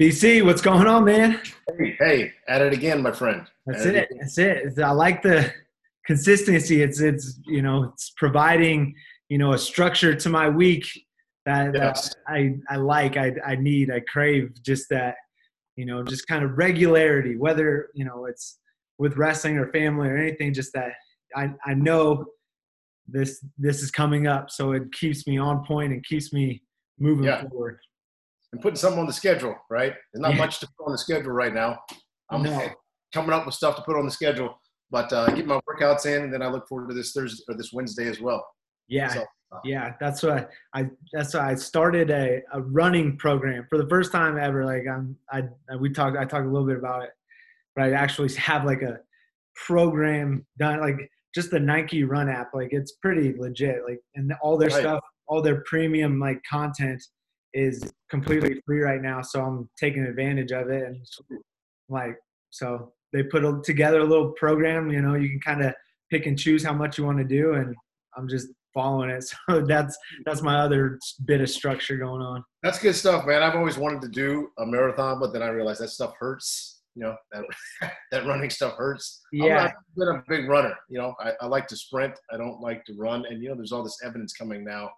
BC, what's going on, man? Hey, hey, at it again, my friend. That's At it. That's it. I like the consistency. It's it's you know it's providing you know a structure to my week that, that I I like. I I need. I crave just that you know just kind of regularity. Whether you know it's with wrestling or family or anything, just that I I know this this is coming up, so it keeps me on point and keeps me moving Yeah. forward. And putting something on the schedule, right? There's not Yeah. much to put on the schedule right now. I'm No. coming up with stuff to put on the schedule, but uh, get my workouts in, and then I look forward to this Thursday or this Wednesday as well. Yeah, So, Yeah, that's why I that's why I started a, a running program for the first time ever. Like I'm I we talked I talked a little bit about it, but I actually have like a program done like just the Nike Run app. Like it's pretty legit. Like and all their Right. stuff, all their premium like content is completely free right now. So I'm taking advantage of it and like so they put a, together a little program. You know, you can kind of pick and choose how much you want to do, and I'm just following it. So that's that's my other bit of structure going on. That's good stuff, man. I've always wanted to do a marathon, but then I realized that stuff hurts. You know, that that running stuff hurts. Yeah, I'm not been a big runner. You know, I, I like to sprint. I don't like to run. And you know, there's all this evidence coming now.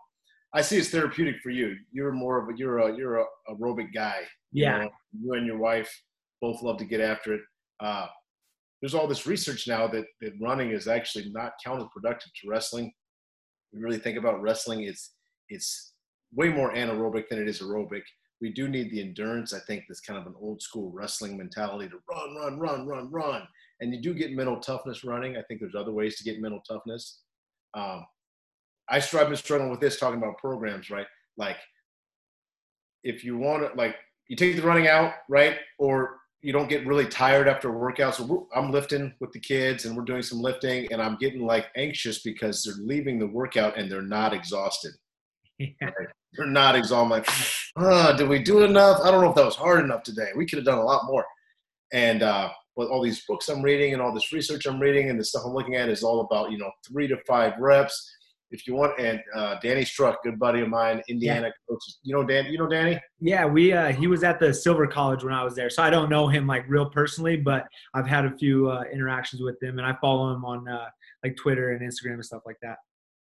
I see it's therapeutic for you. You're more of a you're a you're a aerobic guy. you yeah, know. you and your wife both love to get after it. Uh, there's all this research now that that running is actually not counterproductive to wrestling. We really think about wrestling, it's it's way more anaerobic than it is aerobic. We do need the endurance. I think that's kind of an old school wrestling mentality to run, run, run, run, run. And you do get mental toughness running. I think there's other ways to get mental toughness. Um, I strive been struggling with this talking about programs, right? Like if you want to, like you take the running out, right? Or you don't get really tired after a workout. So I'm lifting with the kids and we're doing some lifting and I'm getting like anxious because they're leaving the workout and they're not exhausted. yeah, They're not exhausted. I'm like, oh, did we do enough? I don't know if that was hard enough today. We could have done a lot more. And uh, with all these books I'm reading and all this research I'm reading and the stuff I'm looking at is all about, you know, three to five reps. If you want, and uh, Danny Struck, good buddy of mine, Indiana coach. You know Dan? You know Danny? yeah. We uh, he was at the Silver College when I was there, so I don't know him like real personally, but I've had a few uh, interactions with him, and I follow him on uh, like Twitter and Instagram and stuff like that.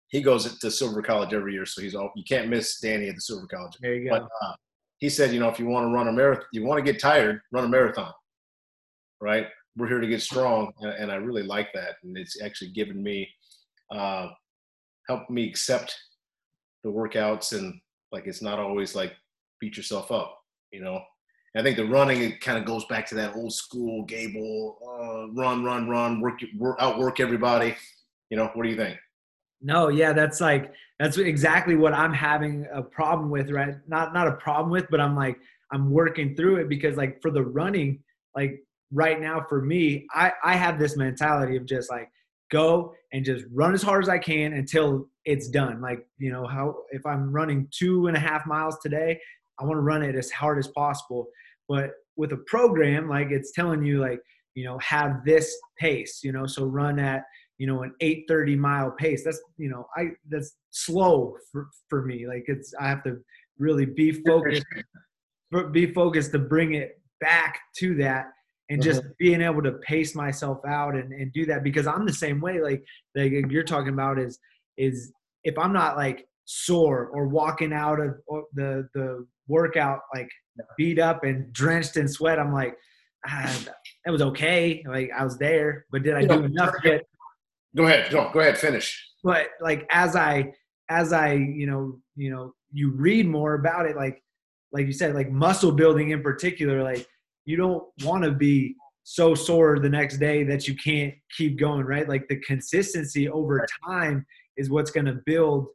he goes to Silver College every year, so he's all you can't miss Danny at the Silver College. There you But go. uh, he said, you know, if you want to run a marathon, you want to get tired, run a marathon, right? We're here to get strong, and, and I really like that, and it's actually given me, uh, helped me accept the workouts, and like it's not always like beat yourself up, you know. And I think the running it kind of goes back to that old school Gable, uh, run, run, run, work, work, outwork everybody. You know, what do you think? No, yeah, that's like that's exactly what I'm having a problem with, right? Not not a problem with, but I'm like I'm working through it because like for the running, like right now for me, I I have this mentality of just like go and just run as hard as I can until it's done. Like you know how if I'm running two and a half miles today, I want to run it as hard as possible. But with a program, like it's telling you like you know have this pace, you know, so run at you know an 830 mile pace that's you know i that's slow for, for me like it's i have to really be focused be focused to bring it back to that and just being able to pace myself out and, and do that because i'm the same way like like you're talking about is is if i'm not like sore or walking out of the the workout like beat up and drenched in sweat i'm like ah, that was okay like i was there but did i do enough get Go ahead, go, go ahead, finish. but like as i as i you know you know you read more about it like like you said like muscle building in particular like you don't want to be so sore the next day that you can't keep going right like the consistency over time is what's going to build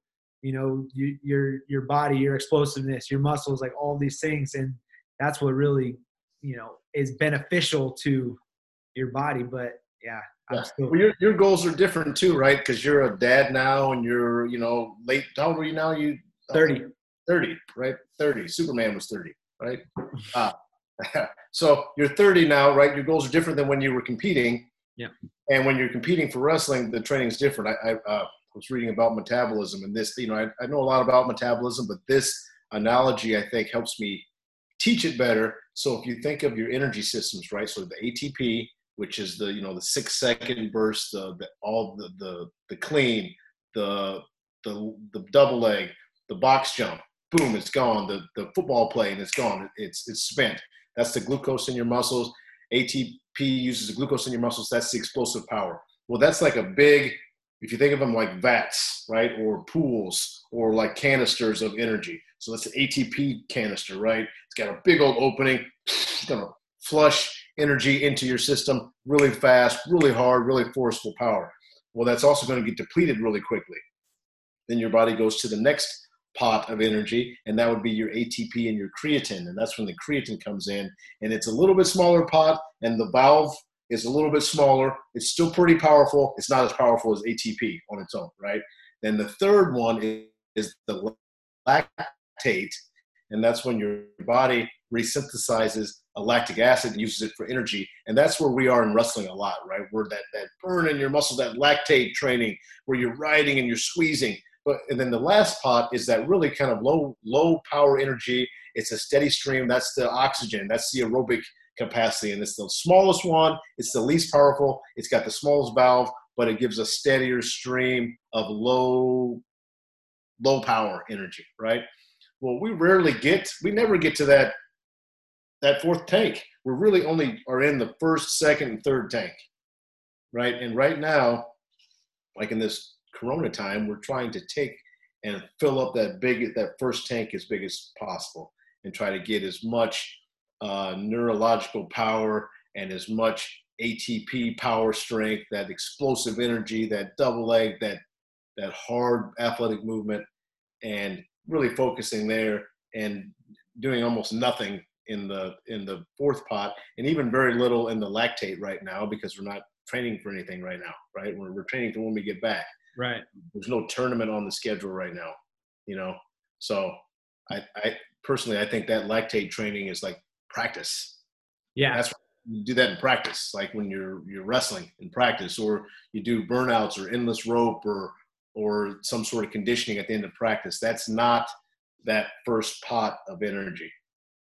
you know you, your your body your explosiveness your muscles like all these things and that's what really you know is beneficial to your body but yeah Yeah. Well, your your goals are different too, right? Because you're a dad now, and you're you know late. How old are you now? You 30 30, right? 30. Superman was 30, right? Uh, so you're 30 now, right? Your goals are different than when you were competing. Yeah. And when you're competing for wrestling, the training is different. I, I uh, was reading about metabolism, and this, you know, I, I know a lot about metabolism, but this analogy I think helps me teach it better. So if you think of your energy systems, right? So the ATP, which is the you know the six second burst, the, the all the, the the clean, the the the double leg, the box jump, boom, it's gone. The the football play and it's gone. It's it's spent. That's the glucose in your muscles. ATP uses the glucose in your muscles. That's the explosive power. Well, that's like a big if you think of them like vats, right, or pools, or like canisters of energy. So that's an ATP canister, right? It's got a big old opening. It's gonna flush energy into your system really fast, really hard, really forceful power. Well, that's also going to get depleted really quickly. Then your body goes to the next pot of energy, and that would be your ATP and your creatine. And that's when the creatine comes in, and it's a little bit smaller pot, and the valve is a little bit smaller. It's still pretty powerful. It's not as powerful as ATP on its own, right? Then the third one is, the lactate, and that's when your body resynthesizes a lactic acid and uses it for energy. And that's where we are in wrestling a lot, right? Where that, that burn in your muscle, that lactate training, where you're riding and you're squeezing. But and then the last pot is that really kind of low, low power energy. It's a steady stream. That's the oxygen. That's the aerobic capacity. And it's the smallest one, it's the least powerful, it's got the smallest valve, but it gives a steadier stream of low, low power energy, right? Well, we rarely get, we never get to that that fourth tank. We really only are in the first, second, and third tank, right? And right now, like in this Corona time, we're trying to take and fill up that big, that first tank as big as possible, and try to get as much uh, neurological power and as much ATP power strength, that explosive energy, that double leg, that that hard athletic movement, and really focusing there and doing almost nothing in the in the fourth pot, and even very little in the lactate right now because we're not training for anything right now, right? We're, we're training for when we get back. Right. There's no tournament on the schedule right now, you know. So I, I personally I think that lactate training is like practice. Yeah. That's you do that in practice, like when you're you're wrestling in practice, or you do burnouts or endless rope or or some sort of conditioning at the end of practice. That's not that first pot of energy.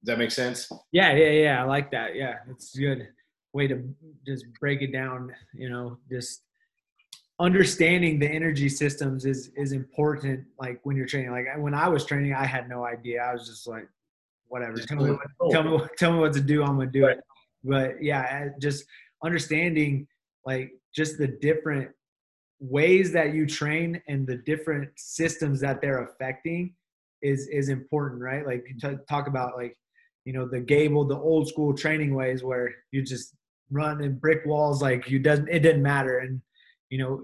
Does that make sense? Yeah, yeah, yeah. I like that. Yeah, it's good way to just break it down. You know, just understanding the energy systems is is important. Like when you're training. Like when I was training, I had no idea. I was just like, whatever. Oh. Tell me, what, tell me, tell me what to do. I'm gonna do it. But yeah, just understanding like just the different ways that you train and the different systems that they're affecting is is important, right? Like to talk about like you know the gable, the old school training ways where you just run in brick walls like you doesn't it didn't matter and you know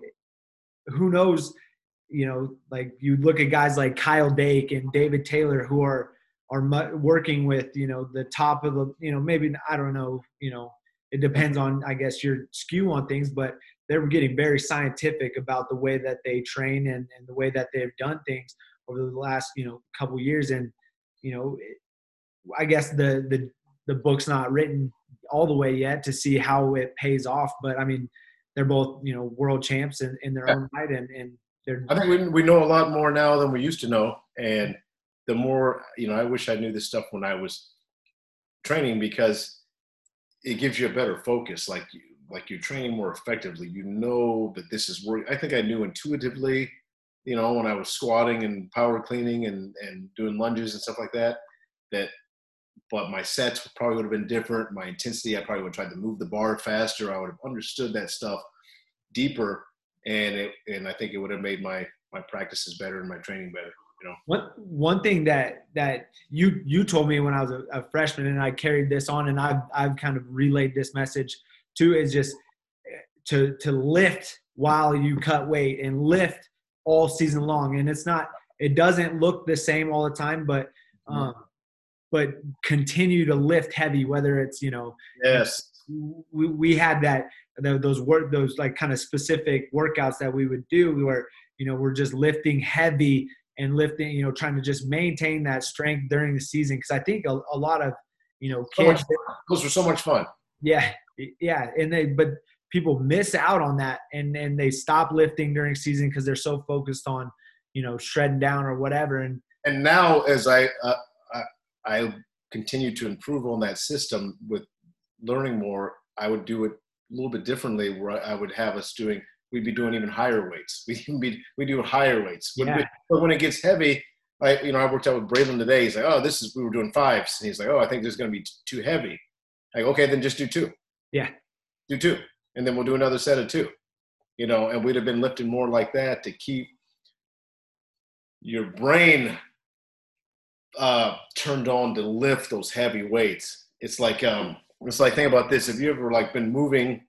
who knows you know like you look at guys like Kyle Dake and David Taylor who are are working with you know the top of the you know maybe I don't know you know it depends on I guess your skew on things but they're getting very scientific about the way that they train and, and the way that they've done things over the last you know couple years. And you know I guess the the the book's not written all the way yet to see how it pays off. But I mean they're both you know world champs in, in their yeah. own right and and they're I think we, we know a lot more now than we used to know and the more you know i wish i knew this stuff when i was training because it gives you a better focus like you like you're training more effectively you know that this is work i think i knew intuitively you know when i was squatting and power cleaning and and doing lunges and stuff like that that but my sets probably would have been different. My intensity i probably would have tried to move the bar faster. I would have understood that stuff deeper and it and i think it would have made my my practices better and my training better you know? One one thing that that you you told me when i was a, a, freshman and i carried this on and i've i've kind of relayed this message too is just to to lift while you cut weight and lift all season long. And it's not it doesn't look the same all the time but mm-hmm. um but continue to lift heavy whether it's you know yes we, we had that those work those like kind of specific workouts that we would do we were you know we're just lifting heavy and lifting, you know, trying to just maintain that strength during the season. Cause I think a, a lot of, you know, kids. So those were so much fun. Yeah. Yeah. And they, but people miss out on that and, and they stop lifting during season because they're so focused on, you know, shredding down or whatever. And, and now as I, uh, I, continue to improve on that system with learning more, I would do it a little bit differently where I would have us doing, we'd be doing even higher weights. We'd be, we do higher weights. Yeah. Be, but when it gets heavy, I, you know, I worked out with Braylon today. He's like, oh, this is, we were doing fives. And he's like, oh, I think this is going to be too heavy. Like, okay, then just do two. Yeah. Do two. And then we'll do another set of two, you know, and we'd have been lifting more like that to keep your brain uh, turned on to lift those heavy weights. It's like, um, it's like, think about this. If you ever like been moving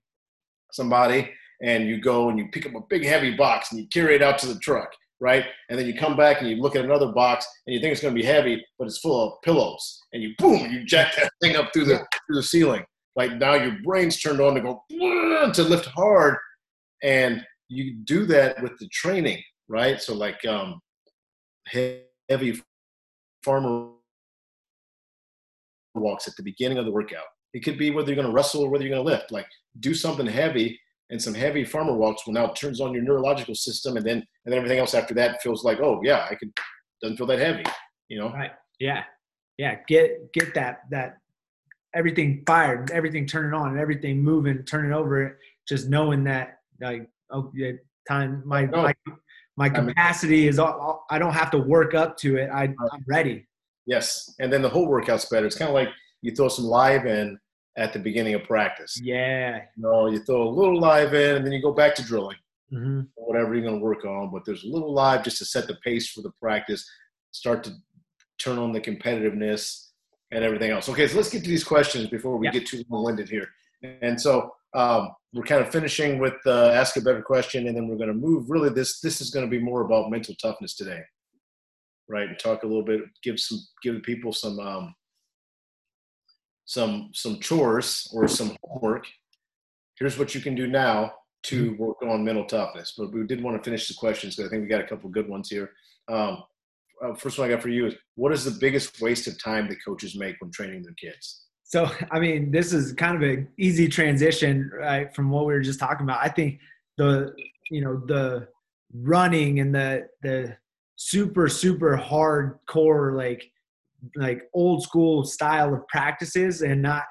somebody and you go and you pick up a big heavy box and you carry it out to the truck, right? And then you come back and you look at another box and you think it's going to be heavy, but it's full of pillows, and you boom, you jack that thing up through the through the ceiling. Like now your brain's turned on to go to lift hard, and you do that with the training, right? So like um, heavy farmer walks at the beginning of the workout. It could be whether you're going to wrestle or whether you're going to lift. Like do something heavy and some heavy farmer walks will now turns on your neurological system and then and then everything else after that feels like oh yeah i can doesn't feel that heavy you know right yeah yeah get get that that everything fired everything turning on everything moving turning over just knowing that like oh yeah time my no. my, my capacity is all, i don't have to work up to it I, i'm ready yes and then the whole workout's better it's kind of like you throw some live in at the beginning of practice. Yeah. You know, you throw a little live in and then you go back to drilling. Mm-hmm. Whatever you're going to work on, but there's a little live just to set the pace for the practice, start to turn on the competitiveness and everything else. Okay, so let's get to these questions before we get too long-winded here. And so um, we're kind of finishing with uh, ask a better question, and then we're going to move. Really, this this is going to be more about mental toughness today, right? And talk a little bit, give some, give people some um, some some chores or some homework here's what you can do now to mm-hmm. work on mental toughness but we did want to finish the questions because i think we got a couple good ones here um, uh, first one i got for you is what is the biggest waste of time that coaches make when training their kids so i mean this is kind of an easy transition right from what we were just talking about. I think the you know the running and the the super super hardcore like like old school style of practices and not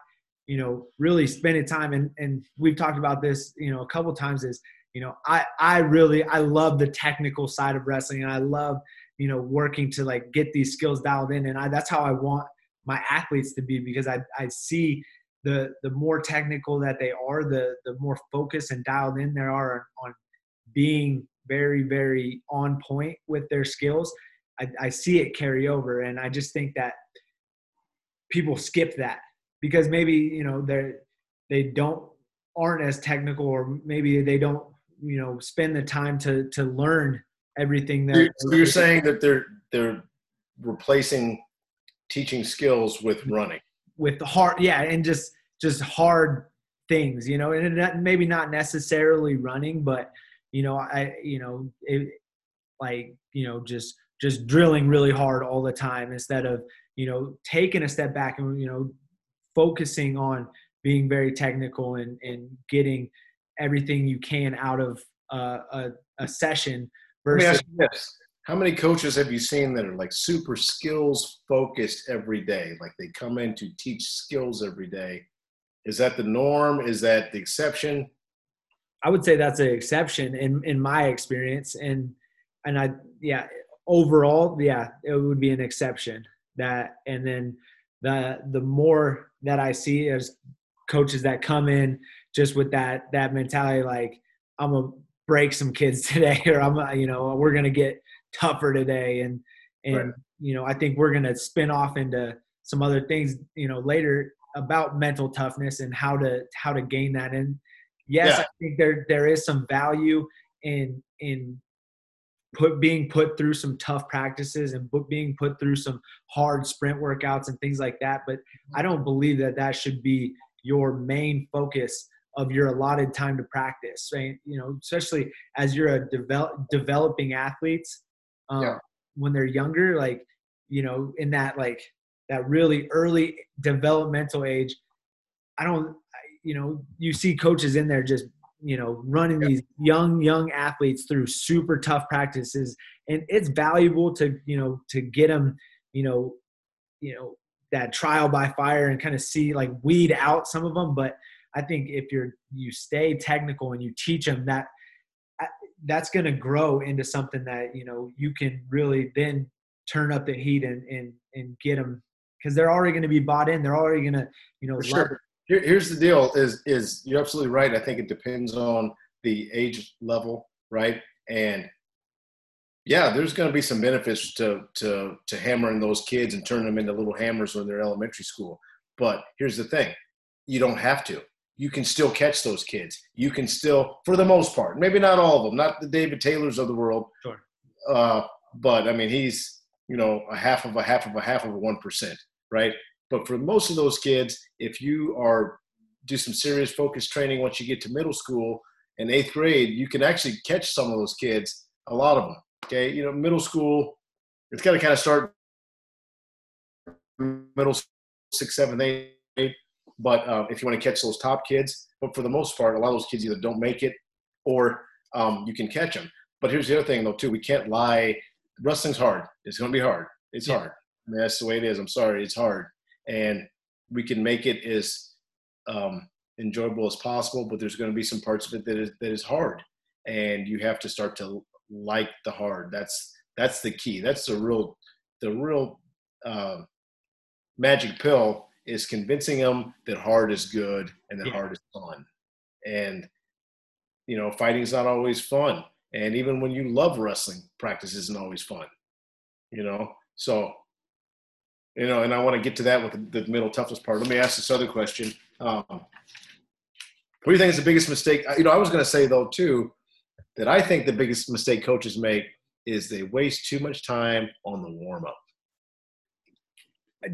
you know really spending time. And and we've talked about this you know a couple times is you know i i really i love the technical side of wrestling. And i love you know working to like get these skills dialed in. And i that's how i want my athletes to be because i i see the the more technical that they are the the more focused and dialed in they are on being very very on point with their skills I, I see it carry over, and I just think that people skip that because maybe you know they they don't aren't as technical, or maybe they don't you know spend the time to to learn everything that. So you're saying that they're they're replacing teaching skills with running with the hard yeah and just just hard things you know and maybe not necessarily running but you know i you know it, like you know just just drilling really hard all the time instead of you know taking a step back and you know focusing on being very technical and and getting everything you can out of uh, a, a session versus this. How many coaches have you seen that are like super skills focused every day? Like they come in to teach skills every day. Is that the norm? Is that the exception? I would say that's an exception in in my experience. And and i yeah overall, yeah, it would be an exception. That and then the the more that I see as coaches that come in just with that that mentality, like I'm gonna break some kids today, or I'm you know we're gonna get tougher today, and and right. you know I think we're gonna spin off into some other things you know later about mental toughness and how to how to gain that. And yes yeah. i think there there is some value in in put being put through some tough practices and book being put through some hard sprint workouts and things like that. But i mm-hmm. don't believe that that should be your main focus of your allotted time to practice right? You know especially as you're a develop, developing athletes um, yeah. when they're younger like you know in that like that really early developmental age i don't you know you see coaches in there just you know running yep. these young young athletes through super tough practices and it's valuable to you know to get them you know you know that trial by fire and kind of see like weed out some of them. But I think if you're you stay technical and you teach them that that's going to grow into something that you know you can really then turn up the heat and and and get them because they're already going to be bought in. They're already going to you know. sure. Here, here's the deal: is is you're absolutely right. I think it depends on the age level, right? And yeah, there's going to be some benefits to to to hammering those kids and turning them into little hammers when they're elementary school. But here's the thing: you don't have to you can still catch those kids. You can still, for the most part, maybe not all of them, not the David Taylors of the world. Sure. Uh, but I mean, he's, you know, a half of a half of a half of a 1%, right? But for most of those kids, if you are do some serious focus training once you get to middle school and eighth grade, you can actually catch some of those kids, a lot of them. Okay. You know, middle school, it's got to kind of start middle six, seven, eight, but uh, if you want to catch those top kids, but for the most part, a lot of those kids either don't make it or um, you can catch them. But here's the other thing, though, too. We can't lie. Wrestling's hard. It's going to be hard. It's yeah. hard. I mean, that's the way it is. I'm sorry. It's hard. And we can make it as um, enjoyable as possible, but there's going to be some parts of it that is, that is hard. And you have to start to like the hard. That's that's the key. That's the real the real uh, magic pill is convincing them that hard is good and that yeah. hard is fun. And you know, fighting's not always fun. And even when you love wrestling, practice isn't always fun. You know, so you know, and I want to get to that with the, middle toughest part. Let me ask this other question. Um, what do you think is the biggest mistake? You know, I was going to say though too that I think the biggest mistake coaches make is they waste too much time on the warm up.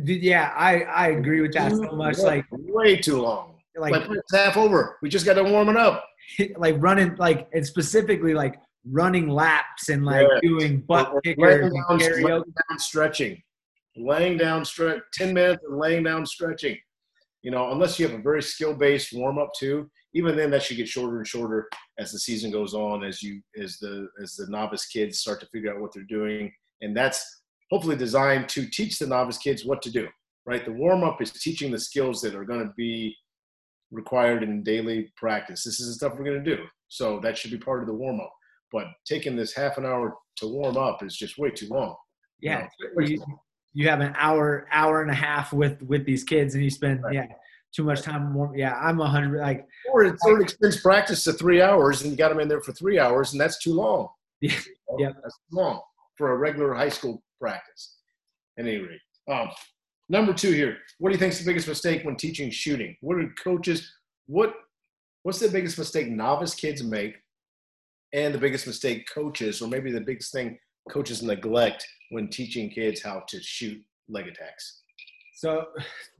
Yeah, I I agree with that so mm-hmm. much. Like way too long. Like, like it's half over. We just got to warm it up. Like running, like and specifically like running laps and like yeah. doing butt kickers and carioca. Laying down stretching, laying down stretch ten minutes and laying down stretching. You know, unless you have a very skill based warm up too. Even then, that should get shorter and shorter as the season goes on, as you as the as the novice kids start to figure out what they're doing, and that's hopefully designed to teach the novice kids what to do, right? The warm up is teaching the skills that are going to be required in daily practice. This is the stuff we're going to do. So that should be part of the warm up. But taking this half an hour to warm up is just way too long. Yeah. You, know? you, you have an hour, hour and a half with, with these kids and you spend, right. yeah, too much time warm. Yeah. I'm a hundred, like, or it's or extends practice to three hours and you got them in there for three hours and that's too long. Yeah. yeah. That's too long for a regular high school practice. At any rate, um, number two here. What do you think is the biggest mistake when teaching shooting? What are coaches? What what's the biggest mistake novice kids make, and the biggest mistake coaches, or maybe the biggest thing coaches neglect when teaching kids how to shoot leg attacks? So,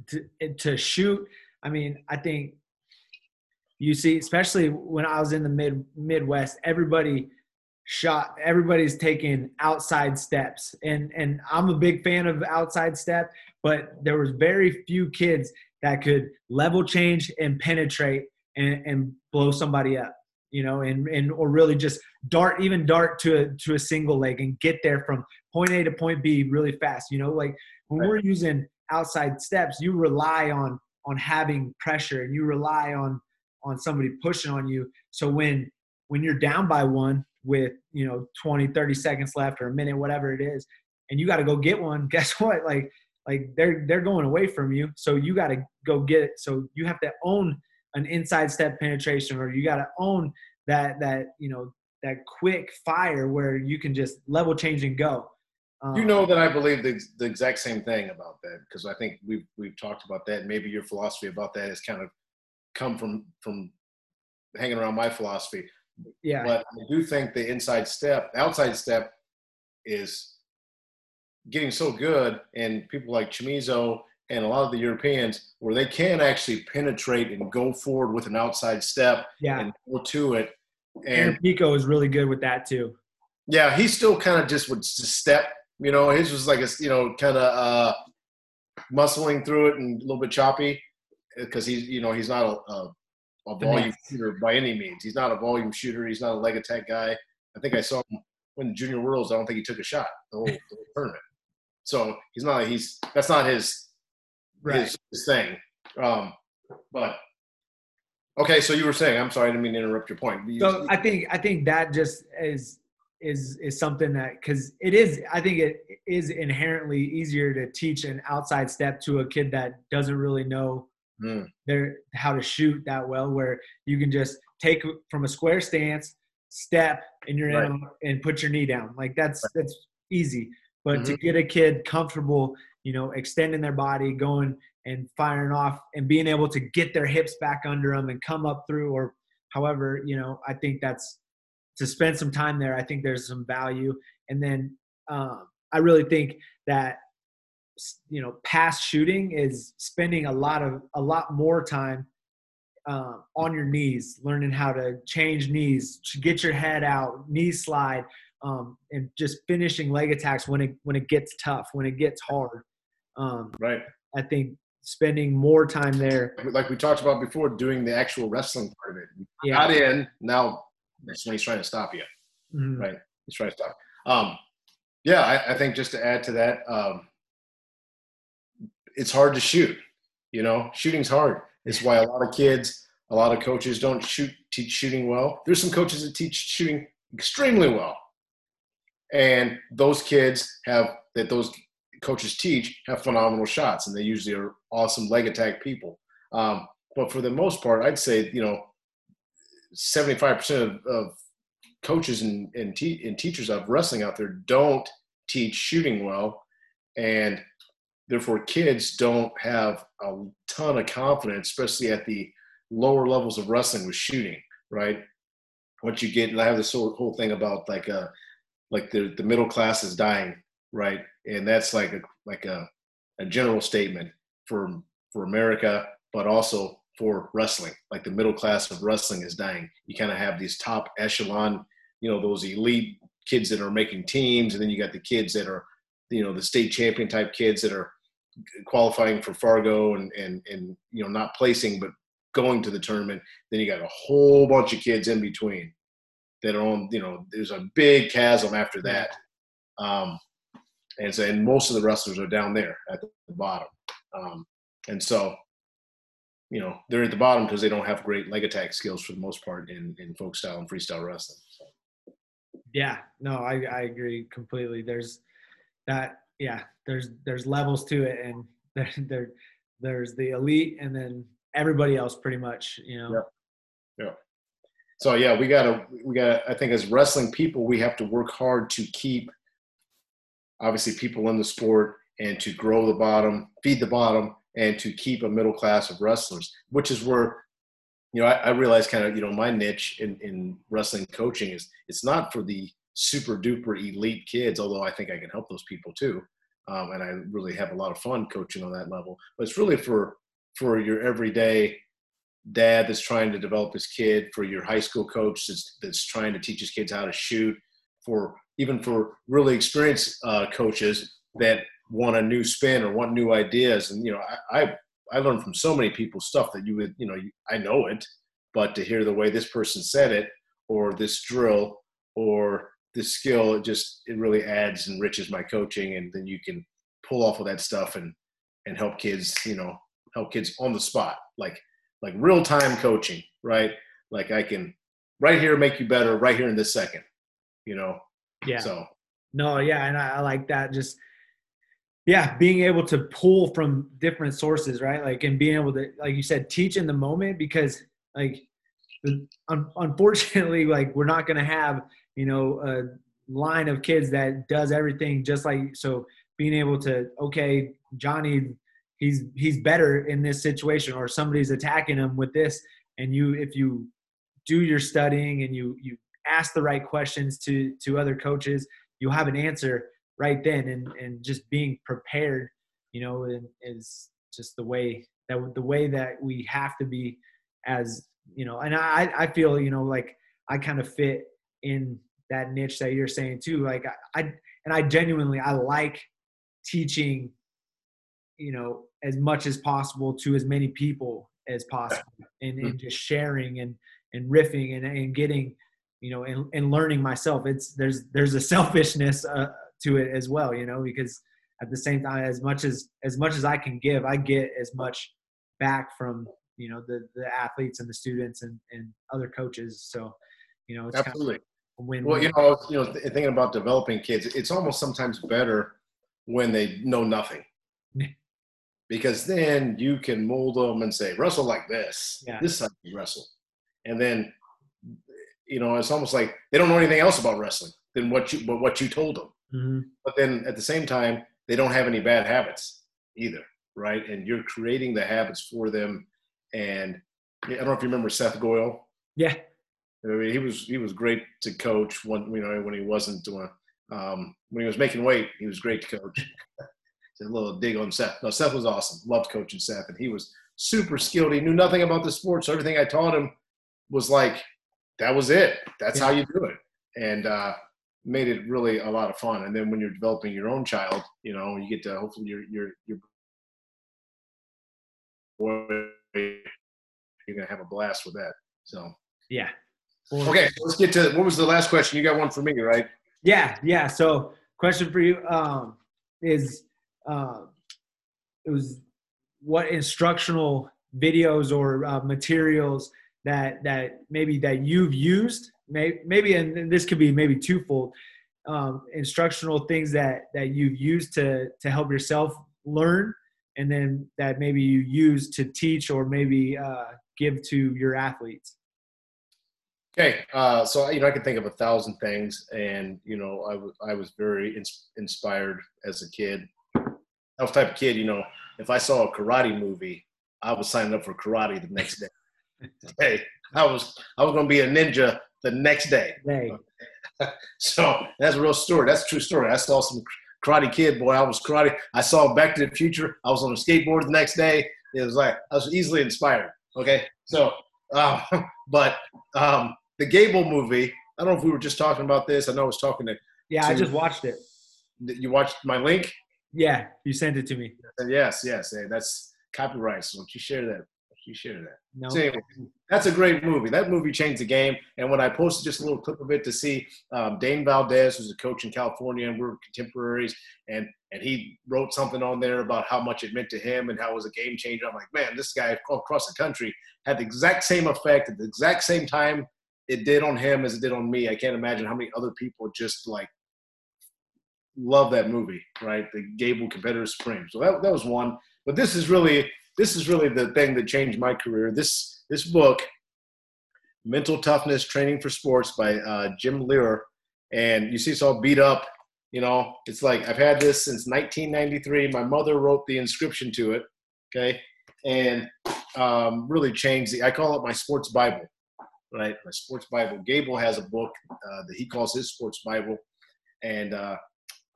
to, to shoot, I mean, I think you see, especially when I was in the mid Midwest, everybody shot everybody's taking outside steps. And and i'm a big fan of outside step but there was very few kids that could level change and penetrate and, and blow somebody up you know and and or really just dart even dart to a to a single leg and get there from point a to point b really fast you know like when we're using outside steps you rely on on having pressure and you rely on on somebody pushing on you. So when when you're down by one with you know 20 30 seconds left or a minute whatever it is and you got to go get one guess what like like they're they're going away from you so you got to go get it so you have to own an inside step penetration or you got to own that that you know that quick fire where you can just level change and go um, you know that I believe the, the exact same thing about that because I think we've we've talked about that. Maybe your philosophy about that has kind of come from from hanging around my philosophy. Yeah. But I do think the inside step, outside step is getting so good, and people like Chamizo and a lot of the Europeans, where they can actually penetrate and go forward with an outside step yeah. and go to it. And Pico is really good with that too. Yeah, he still kind of just would step. You know, his was like a you know kind of uh, muscling through it and a little bit choppy because he's you know he's not a, a a volume shooter by any means. He's not a volume shooter. He's not a leg attack guy. I think I saw him win Junior Worlds. I don't think he took a shot the whole, the whole tournament. So he's not. He's that's not his right. his, his thing. Um, but okay, so you were saying, I'm sorry, I didn't mean to interrupt your point. You- So I think I think that just is is is something that because it is I think it is inherently easier to teach an outside step to a kid that doesn't really know Hmm. their how to shoot that well where you can just take from a square stance step and you're Right. in and put your knee down like that's that's easy but to Mhm. get a kid comfortable you know extending their body going and firing off and being able to get their hips back under them and come up through or however you know i think that's to spend some time there i think there's some value and then um, i really think that you know past shooting is spending a lot of a lot more time um, on your knees learning how to change knees to get your head out knee slide um, and just finishing leg attacks when it when it gets tough when it gets hard um, right. i think spending more time there Like we talked about before, doing the actual wrestling part of it. yeah Got in, now that's when he's trying to stop you. Mhm. Right. He's trying to stop. Um, yeah, I, I think just to add to that, um, it's hard to shoot. You know, shooting's hard. It's why a lot of kids, a lot of coaches don't shoot teach shooting well. There's some coaches that teach shooting extremely well, and those kids have that those coaches teach have phenomenal shots, and they usually are awesome leg attack people. Um, but for the most part, I'd say you know, 75% of, of coaches and and, te- and teachers of wrestling out there don't teach shooting well, and therefore kids don't have a ton of confidence, especially at the lower levels of wrestling with shooting. Right? Once you get, and I have this whole, whole thing about like uh like the the middle class is dying, right? And that's like a like a a general statement for for America, but also for wrestling. Like the middle class of wrestling is dying. You kind of have these top echelon, you know, those elite kids that are making teams, and then you got the kids that are, you know, the state champion type kids that are qualifying for Fargo and and and you know not placing but going to the tournament. Then you got a whole bunch of kids in between that are on. You know, there's a big chasm after that. Um, and so, and most of the wrestlers are down there at the bottom. Um, and so, you know, they're at the bottom because they don't have great leg attack skills for the most part in, in folk style and freestyle wrestling. So, Yeah, no, I, I agree completely. There's that, yeah, there's there's levels to it, and there, there there's the elite, and then everybody else, pretty much, you know. Yeah. so yeah, we gotta, we gotta, I think as wrestling people, we have to work hard to keep obviously people in the sport and to grow the bottom, feed the bottom, and to keep a middle class of wrestlers, which is where, you know, I, I realize kind of, you know, my niche in, in wrestling coaching is it's not for the super duper elite kids, although I think I can help those people too. Um, and I really have a lot of fun coaching on that level, but it's really for, for your everyday dad that's trying to develop his kid, for your high school coach that's, that's trying to teach his kids how to shoot, for even for really experienced uh, coaches that want a new spin or want new ideas. And you know, I, I I learned from so many people stuff that you would you know I know it, but to hear the way this person said it or this drill or this skill, it just it really adds and enriches my coaching, and then you can pull off of that stuff and and help kids you know help kids on the spot like like real time coaching right like i can right here make you better right here in this second you know Yeah. so No, yeah, and I, I like that. Just yeah, being able to pull from different sources, right? Like and being able to, like you said, teach in the moment because like unfortunately, like we're not gonna have you know a line of kids that does everything just like so. Being able to okay, Johnny, he's he's better in this situation, or somebody's attacking him with this, and you if you do your studying and you you ask the right questions to to other coaches you'll have an answer right then and and just being prepared you know is just the way that the way that we have to be as you know and i i feel you know like i kind of fit in that niche that you're saying too like i, I and i genuinely i like teaching you know as much as possible to as many people as possible and, and just sharing and and riffing and, and getting you know and, and learning myself it's there's there's a selfishness uh, to it as well you know because at the same time, as much as as much as I can give, I get as much back from you know the the athletes and the students and and other coaches. So you know, it's absolutely. Kind of win. Well, you know, you know, th- thinking about developing kids, it's almost sometimes better when they know nothing, because then you can mold them and say, wrestle like this. Yeah. This side you wrestle, and then you know, it's almost like they don't know anything else about wrestling than what you but what you told them. Mhm. But then at the same time, they don't have any bad habits either, right? And you're creating the habits for them. And I don't know if you remember Seth Goyle. Yeah. I mean, he was he was great to coach when you know when he wasn't doing um, when he was making weight. He was great to coach. A little dig on Seth. No, Seth was awesome. Loved coaching Seth, and he was super skilled. He knew nothing about the sport, so everything I taught him was like that was it. That's how you do it, and uh, made it really a lot of fun. And then when you're developing your own child, you know, you get to hopefully your your your boy, you're gonna have a blast with that. So. Yeah. Okay, let's get to what was the last question? You got one for me, right? Yeah, yeah. So, question for you um, is, uh, it was what instructional videos or uh, materials that that maybe that you've used, may, maybe, and this could be maybe twofold, um, instructional things that that you've used to to help yourself learn, and then that maybe you use to teach or maybe uh, give to your athletes. Okay, uh, so you know I can think of a thousand things, and you know I was I was very ins- inspired as a kid. I was the type of kid, you know, if I saw a karate movie, I was signing up for karate the next day. hey, I was I was going to be a ninja the next day. Hey, So that's a real story. That's a true story. I saw some Karate Kid, boy. I was karate. I saw Back to the Future. I was on a skateboard the next day. It was like I was easily inspired. Okay, so um, but um, the Gable movie. I don't know if we were just talking about this. I know I was talking to yeah, I just watched it. you. Watched my link. Yeah, you sent it to me. Yes, yes, hey, that's copyright. So don't you share that? Don't you share that? No. So anyway, that's a great movie. That movie changed the game. And when I posted just a little clip of it to see um, Dane Valdez, who's a coach in California, and we're contemporaries, and and he wrote something on there about how much it meant to him and how it was a game changer. I'm like, man, this guy across the country had the exact same effect at the exact same time it did on him as it did on me. I can't imagine how many other people just like love that movie, right? The Gable Competitor Supreme. So that, that was one. But this is really this is really the thing that changed my career. This this book, Mental Toughness Training for Sports by uh, Jim Loehr, and you see it's all beat up. You know, it's like I've had this since 1993. My mother wrote the inscription to it. Okay, and um, really changed the. I call it my sports Bible, right? My sports Bible. Gable has a book uh, that he calls his sports Bible, and uh,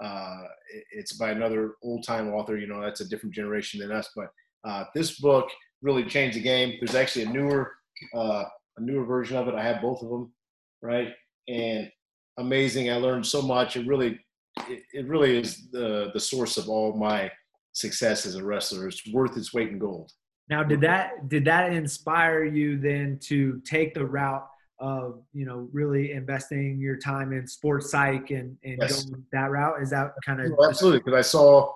uh, it's by another old time author. You know, that's a different generation than us. But uh, this book really changed the game. There's actually a newer, uh, a newer version of it. I have both of them, right? And amazing. I learned so much. It really, it, it really is the the source of all my success as a wrestler. It's worth its weight in gold. Now, did that did that inspire you then to take the route of you know really investing your time in sports psych and and Yes. going that route? Is that kind of Well, absolutely, because I saw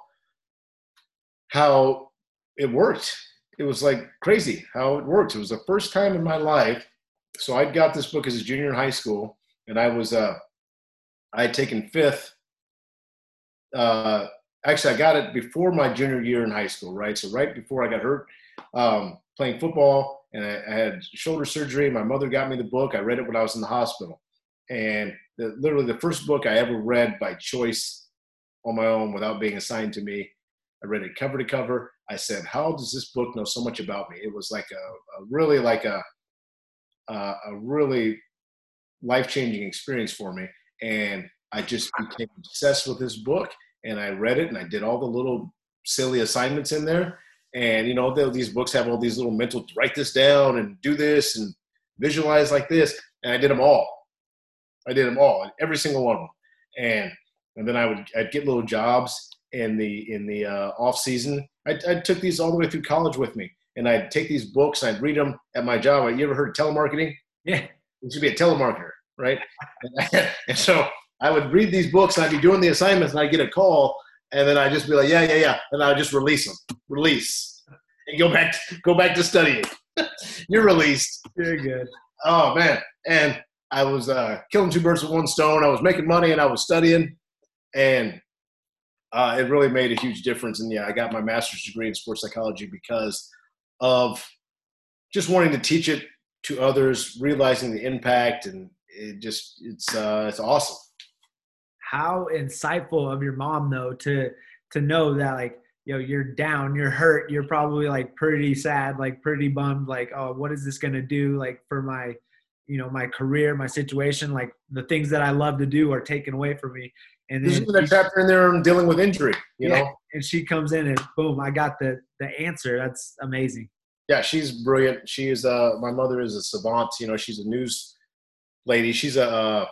how it worked. It was like crazy how it worked. It was the first time in my life. So I got this book as a junior in high school, and I was uh, I had taken fifth. Uh, actually, I got it before my junior year in high school, right? So right before I got hurt um, playing football, and I, I had shoulder surgery. My mother got me the book. I read it when I was in the hospital, and the, literally the first book I ever read by choice on my own without being assigned to me. I read it cover to cover. I said, "How does this book know so much about me?" It was like a, a really like a uh, a really life changing experience for me, and I just became obsessed with this book. And I read it, and I did all the little silly assignments in there. And you know, these books have all these little mental write this down and do this and visualize like this, and I did them all. I did them all, every single one of them. And and then I would I'd get little jobs in the in the uh, off season. I, I took these all the way through college with me, and I'd take these books and I'd read them at my job. You ever heard of telemarketing? yeah You should be a telemarketer, right? and so I would read these books and I'd be doing the assignments, and I'd get a call, and then I'd just be like, yeah, yeah, yeah, and I'd just release them, release, and go back, to, go back to studying. You're released. You're good. Oh man, and I was uh, killing two birds with one stone. I was making money and I was studying, and uh, it really made a huge difference. And yeah, I got my master's degree in sports psychology because of just wanting to teach it to others, realizing the impact, and it just it's uh, it's awesome. How insightful of your mom though to to know that like you know you're down, you're hurt, you're probably like pretty sad, like pretty bummed, like oh what is this gonna do like for my you know my career, my situation, like the things that I love to do are taken away from me. And then that chapter in there dealing with injury, you yeah, know. And she comes in and boom, I got the the answer. That's amazing. Yeah, she's brilliant. She is uh my mother is a savant. You know, she's a news lady. She's a,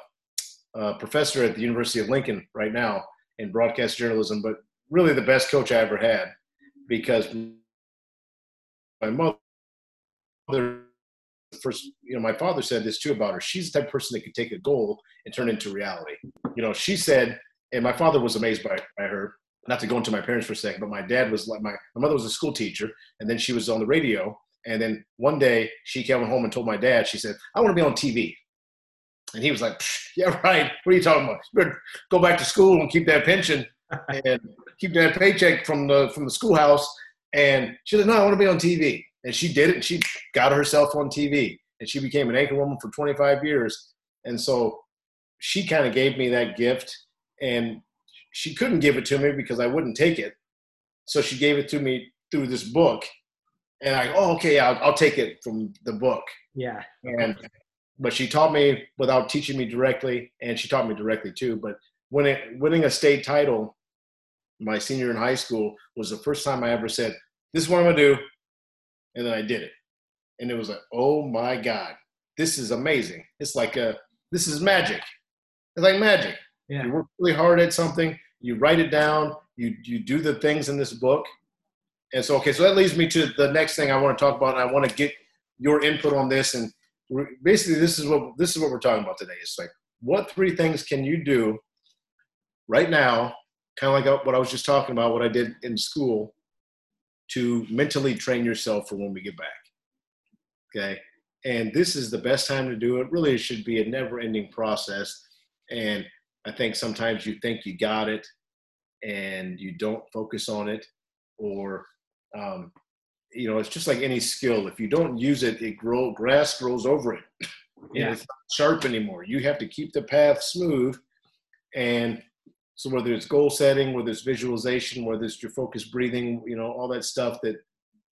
a professor at the University of Lincoln right now in broadcast journalism, but really the best coach I ever had because my mother first, you know, my father said this too about her. She's the type of person that could take a goal and turn it into reality. You know, she said, and my father was amazed by, by her. Not to go into my parents for a second, but my dad was like my my mother was a school teacher, and then she was on the radio. And then one day she came home and told my dad, she said, "I want to be on TV." And he was like, "Yeah, right. What are you talking about? You better go back to school and keep that pension and keep that paycheck from the from the schoolhouse." And she said, "No, I want to be on TV." and she did it. And she got herself on TV, and she became an anchor woman for 25 years. And so she kind of gave me that gift, and she couldn't give it to me because I wouldn't take it. So she gave it to me through this book, and I, oh, okay, I'll, I'll take it from the book. Yeah. And but she taught me without teaching me directly, and she taught me directly too. But winning winning a state title my senior in high school was the first time I ever said, "This is what I'm gonna do and then I did it. And it was like, oh my God, this is amazing. It's like a, this is magic. It's like magic. Yeah. You work really hard at something, you write it down, you, you do the things in this book. And so, okay, so that leads me to the next thing I want to talk about. And I want to get your input on this. And basically this is what, this is what we're talking about today. It's like, what three things can you do right now? Kind of like what I was just talking about, what I did in school to mentally train yourself for when we get back. Okay. And this is the best time to do it. Really, it should be a never ending process. And I think sometimes you think you got it and you don't focus on it, or, um, you know, it's just like any skill. If you don't use it, it grow grass grows over it. Yeah. And it's not sharp anymore. You have to keep the path smooth. And so whether it's goal setting, whether it's visualization, whether it's your focused breathing, you know, all that stuff that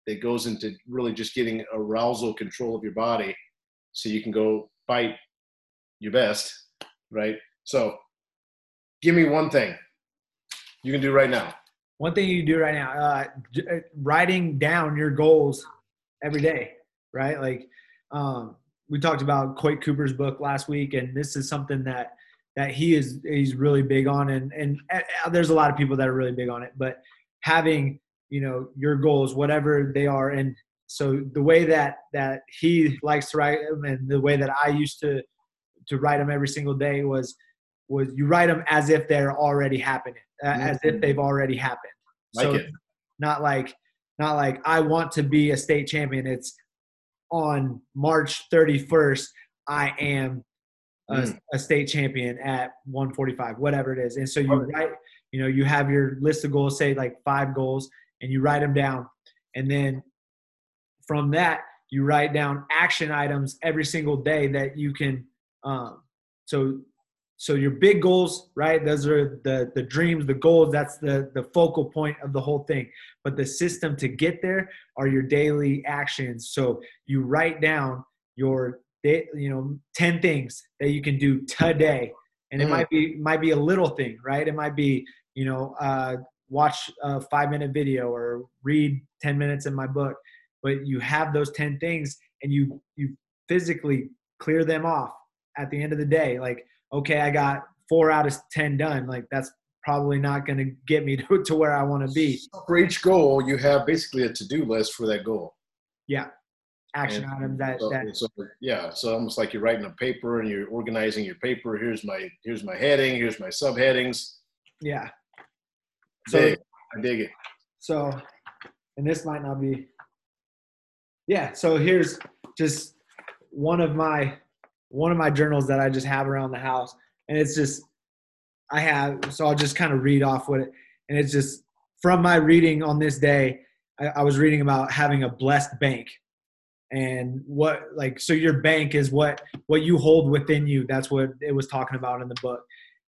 that goes into really just getting arousal control of your body so you can go fight your best, right? So give me one thing you can do right now. One thing you do right now, uh, uh, writing down your goals every day, right? Like um, we talked about Coit Cooper's book last week, and this is something that that he is he's really big on and and uh, there's a lot of people that are really big on it but having you know your goals whatever they are and so the way that that he likes to write them and the way that I used to to write them every single day was was you write them as if they're already happening uh, mm-hmm. as if they've already happened like so it. not like not like I want to be a state champion it's on March 31st I am mm. a, state champion at 145, whatever it is. And so you write, you know, you have your list of goals, say like five goals, and you write them down. And then from that, you write down action items every single day that you can. Um, so, so your big goals, right? Those are the the dreams, the goals. That's the the focal point of the whole thing. But the system to get there are your daily actions. So you write down your they, you know 10 things that you can do today. And it mm. might be might be a little thing right? It might be you know uh, watch a five minute video or read 10 minutes in my book. But you have those 10 things and you you physically clear them off at the end of the day. Like okay i got four out of 10 done. Like that's probably not going to get me to, to where i want to be for each goal you have basically a to-do list for that goal. Yeah action and items that, so, that so, yeah so almost like you're writing a paper and you're organizing your paper here's my here's my heading here's my subheadings yeah So dig. I dig it. so, and this might not be. Yeah. So here's just one of my one of my journals that I just have around the house, and it's just I have. So I'll just kind of read off what it, and it's just from my reading on this day. I, I was reading about having a blessed bank, and what like so your bank is what what you hold within you. That's what it was talking about in the book.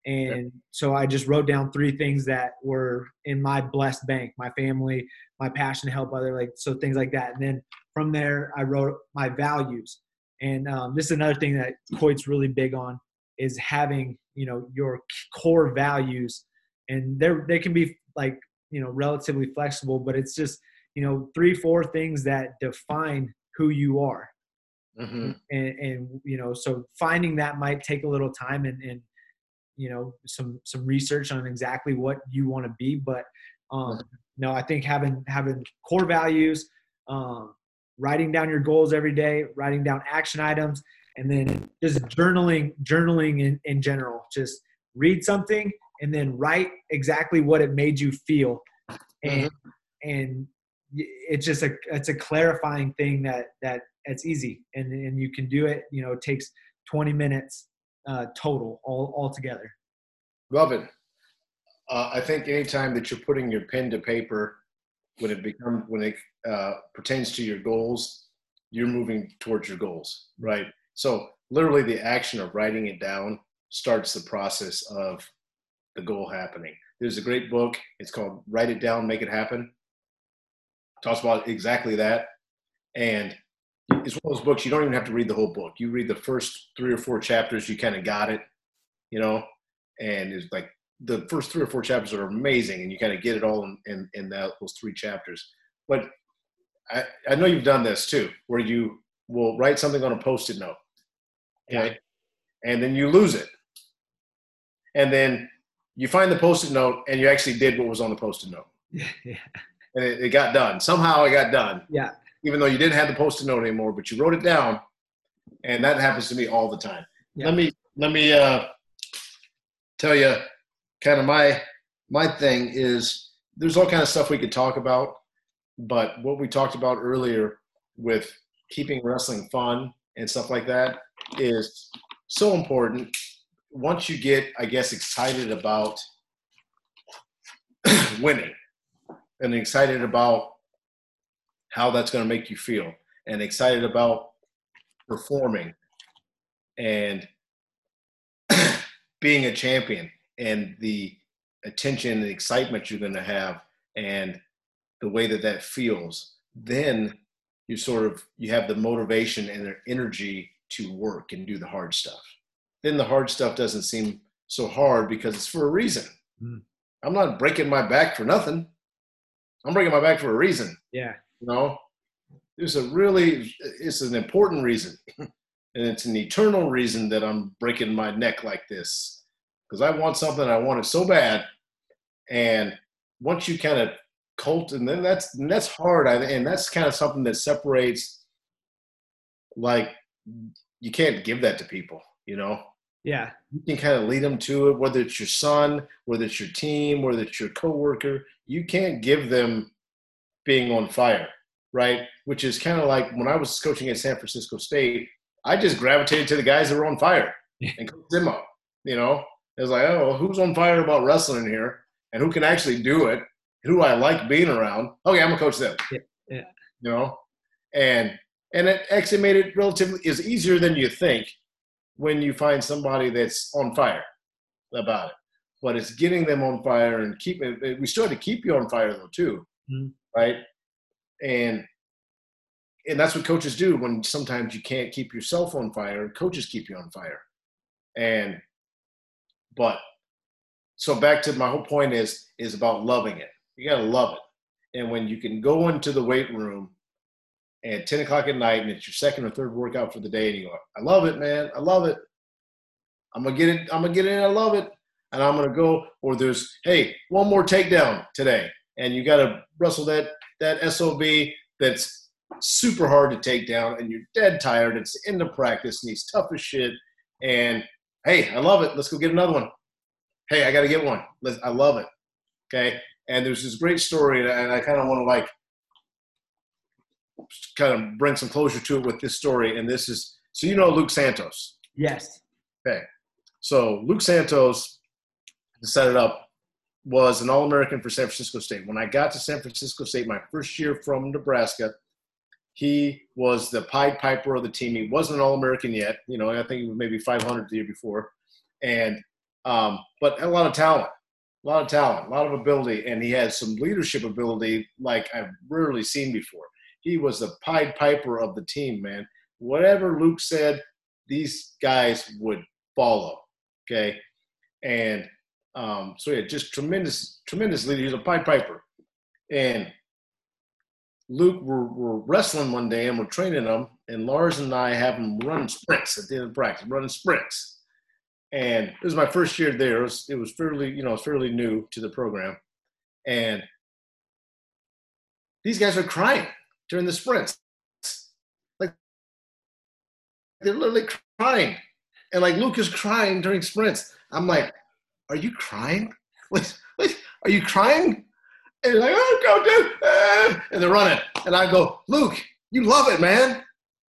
And so I just wrote down three things that were in my blessed bank, my family, my passion to help other, like so things like that. And then from there, I wrote my values. And um, this is another thing that Coit's really big on is having you know your core values, and they're they can be like you know relatively flexible, but it's just you know three four things that define who you are. hmm And, and you know so finding that might take a little time and, and you know some some research on exactly what you want to be but um no i think having having core values um writing down your goals every day writing down action items and then just journaling journaling in, in general. Just read something and then write exactly what it made you feel. And and y- it's just a it's a clarifying thing that that it's easy and and you can do it you know it takes 20 minutes uh, total all all together Love it. Uh, I think anytime that you're putting your pen to paper, when it becomes when it uh, pertains to your goals, you're moving towards your goals, right? So literally, the action of writing it down starts the process of the goal happening. There's a great book. It's called "Write It Down, Make It Happen." Talks about exactly that, and it's one of those books you don't even have to read the whole book. You read the first three or four chapters, you kind of got it, you know? And it's like the first three or four chapters are amazing and you kind of get it all in, in, in that, those three chapters. But I, I know you've done this too where you will write something on a post-it note okay and then you lose it. And then you find the post-it note and you actually did what was on the post-it note. Yeah yeah and it, it got done. Somehow it got done. Yeah. Even though you didn't have the post-it note anymore but you wrote it down and that happens to me all the time. Yeah. let me let me uh tell you kind of my my thing is there's all kind of stuff we could talk about but what we talked about earlier with keeping wrestling fun and stuff like that is so important. Once you get i guess excited about winning and excited about how that's going to make you feel and excited about performing and being a champion and the attention and excitement you're going to have and the way that that feels then you sort of you have the motivation and the energy to work and do the hard stuff. Then the hard stuff doesn't seem so hard because it's for a reason. Mm. i'm not breaking my back for nothing i'm breaking my back for a reason yeah. you know? There's a really it's an important reason and it's an eternal reason that i'm breaking my neck like this because i want something i want it so bad and once you kind of cult and then that's and that's hard I, and that's kind of something that separates like you can't give that to people you know yeah you can kind of lead them to it, whether it's your son, whether it's your team, whether it's your coworker. You can't give them being on fire, right? Which is kind of like when I was coaching at San Francisco State, I just gravitated to the guys that were on fire and coached them up. You know, it was like, oh, who's on fire about wrestling here, and who can actually do it, who I like being around. Okay, I'm gonna coach them. Yeah, yeah. You know, and and it actually made it relatively is easier than you think when you find somebody that's on fire about it. But it's getting them on fire and keep it. We still have to keep you on fire though too, Mhm. right? And and that's what coaches do when sometimes you can't keep yourself on fire. Coaches keep you on fire, and but so back to my whole point is is about loving it. You gotta love it, and when you can go into the weight room at 10 o'clock at night and it's your second or third workout for the day and you go, I love it, man. I love it. I'm gonna get it, I'm gonna get in, I love it. And I'm gonna go, or there's, hey, one more takedown today. And you gotta wrestle that that SOB that's super hard to take down and you're dead tired. It's the end of practice and he's tough as shit. And hey, I love it. Let's go get another one. Hey, I gotta get one. Let's, I love it. Okay. And there's this great story, and I kind of want to like kind of bring some closure to it with this story. And this is so you know Luke Santos. Yes. Okay. So Luke Santos, to set it up, was an All American for San Francisco State. When I got to San Francisco State, my first year from Nebraska, he was the Pied Piper of the team. He wasn't an All American yet. You know, I think he was maybe 500 the year before, and um, but a lot of talent, a lot of talent, a lot of ability, and he had some leadership ability like I've rarely seen before. He was the Pied Piper of the team, man. Whatever Luke said, these guys would follow. Okay, and um, so yeah, just tremendous, tremendous leader. He's a Pied Piper, and Luke, we're, we're wrestling one day and we're training them, and Lars and I have them running sprints at the end of practice, running sprints. And it was my first year there. It was, it was fairly, you know, fairly new to the program, and these guys are crying during the sprints, like they're literally crying, and like Luke is crying during sprints. I'm like, are you crying? Wait, wait, are you crying? And like, oh, go, dude. Uh, and they're running. And I go, Luke, you love it, man.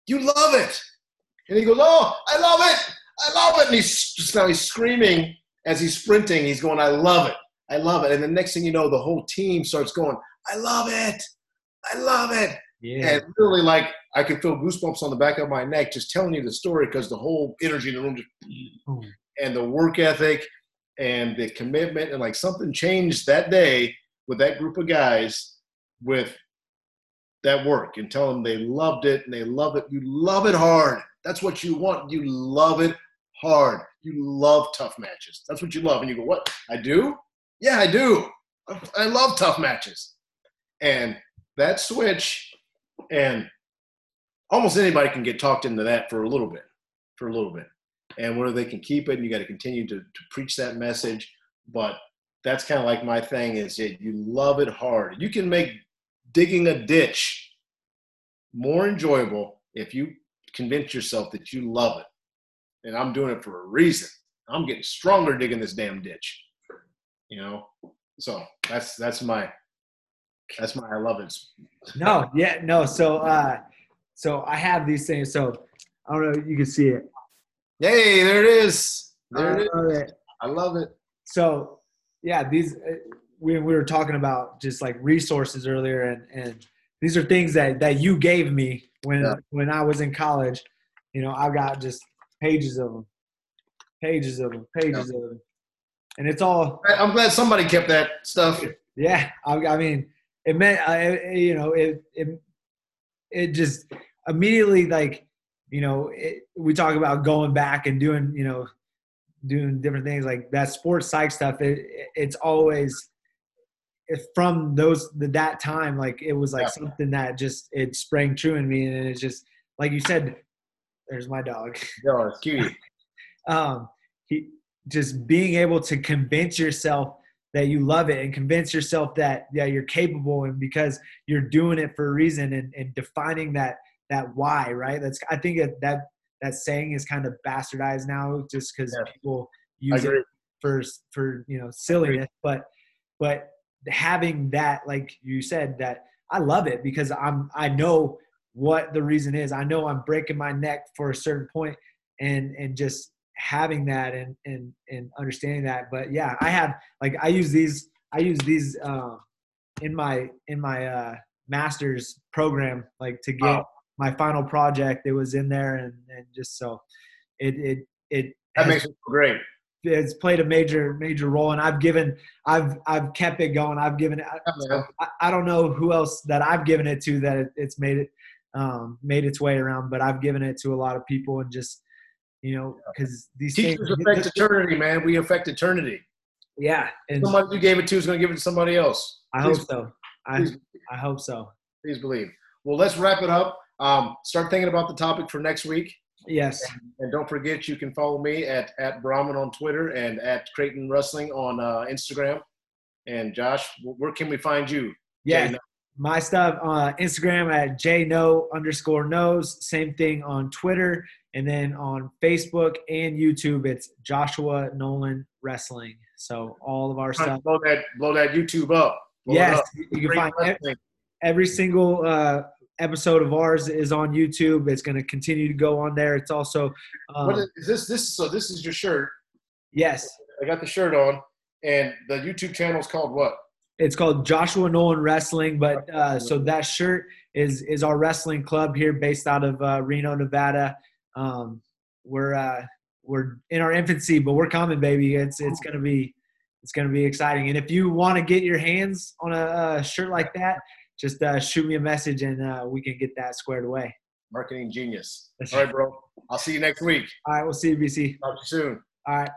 You love it. And he goes, oh, I love it. I love it. And he's just now he's screaming as he's sprinting. He's going, I love it. I love it. And the next thing you know, the whole team starts going, I love it. I love it. Yeah. And literally, like, I could feel goosebumps on the back of my neck just telling you the story because the whole energy in the room just, oh. and the work ethic and the commitment and like something changed that day with that group of guys with that work and tell them they loved it and they love it. You love it hard. That's what you want. You love it hard. You love tough matches. That's what you love. And you go, What? I do? Yeah, I do. I love tough matches. And that switch, and almost anybody can get talked into that for a little bit, for a little bit. And whether they can keep it, and you got to continue to, to preach that message. But that's kind of like my thing is that you love it hard. You can make digging a ditch more enjoyable if you convince yourself that you love it. And I'm doing it for a reason. I'm getting stronger digging this damn ditch. You know? So that's that's my that's my I love it. No, yeah, no. So uh so I have these things. So I don't know, you can see it. Hey, there it is. There it is. It. I love it. So yeah, these uh, we, we were talking about just like resources earlier, and and these are things that that you gave me when yeah. when I was in college. You know, I got just pages of them, pages of them, pages yeah. of them, and it's all. I'm glad somebody kept that stuff. Yeah, I, I mean, it meant uh, you know it it it just immediately like you know it, we talk about going back and doing you know doing different things like that sports psych stuff it, it's always from those the, that time like it was like yeah. something that just it sprang true in me and it's just like you said there's my dog no it's cute um he just being able to convince yourself that you love it and convince yourself that yeah you're capable and because you're doing it for a reason and, and defining that that why right? That's i think that, that that saying is kind of bastardized now just because yeah. people use it for for you know silliness but but having that like you said that i love it because i'm i know what the reason is. I know i'm breaking my neck for a certain point and and just having that and and and understanding that but yeah i have like i use these i use these uh, in my in my uh master's program like to get oh my final project. It was in there, and, and just so it it it that has, makes it great. It's played a major major role, and I've given I've I've kept it going. I've given it. I, I don't know who else that I've given it to that it, it's made it um, made its way around, but I've given it to a lot of people, and just you know because these teachers things, affect eternity, man. We affect eternity. Yeah, and somebody you gave it to is going to give it to somebody else. I please, hope so. I I hope so. Please believe. Well, let's wrap it up. Um, start thinking about the topic for next week. Yes. And, and, don't forget, you can follow me at, at Brahman on Twitter and at Creighton Wrestling on uh, Instagram. And Josh, where can we find you? Yeah. My stuff on uh, Instagram at jno underscore knows. Same thing on Twitter. And then on Facebook and YouTube, it's Joshua Nolan Wrestling. So all of our stuff. blow that blow that YouTube up. Blow Yes, up. you can find e- wrestling. every single uh, episode of ours is on YouTube. It's going to continue to go on there. It's also um, What is, is this? This so this is your shirt. yes, I got the shirt on, and the YouTube channel is called what? it's called Joshua Nolan Wrestling. But uh, so that shirt is is our wrestling club here, based out of uh, Reno, Nevada. Um, we're uh, we're in our infancy, but we're coming, baby. It's it's gonna be it's gonna be exciting. And if you want to get your hands on a, uh shirt like that, just uh, shoot me a message and uh, we can get that squared away. Marketing genius. All right, bro. I'll see you next week. All right, we'll see you, BC. Talk to you soon. All right.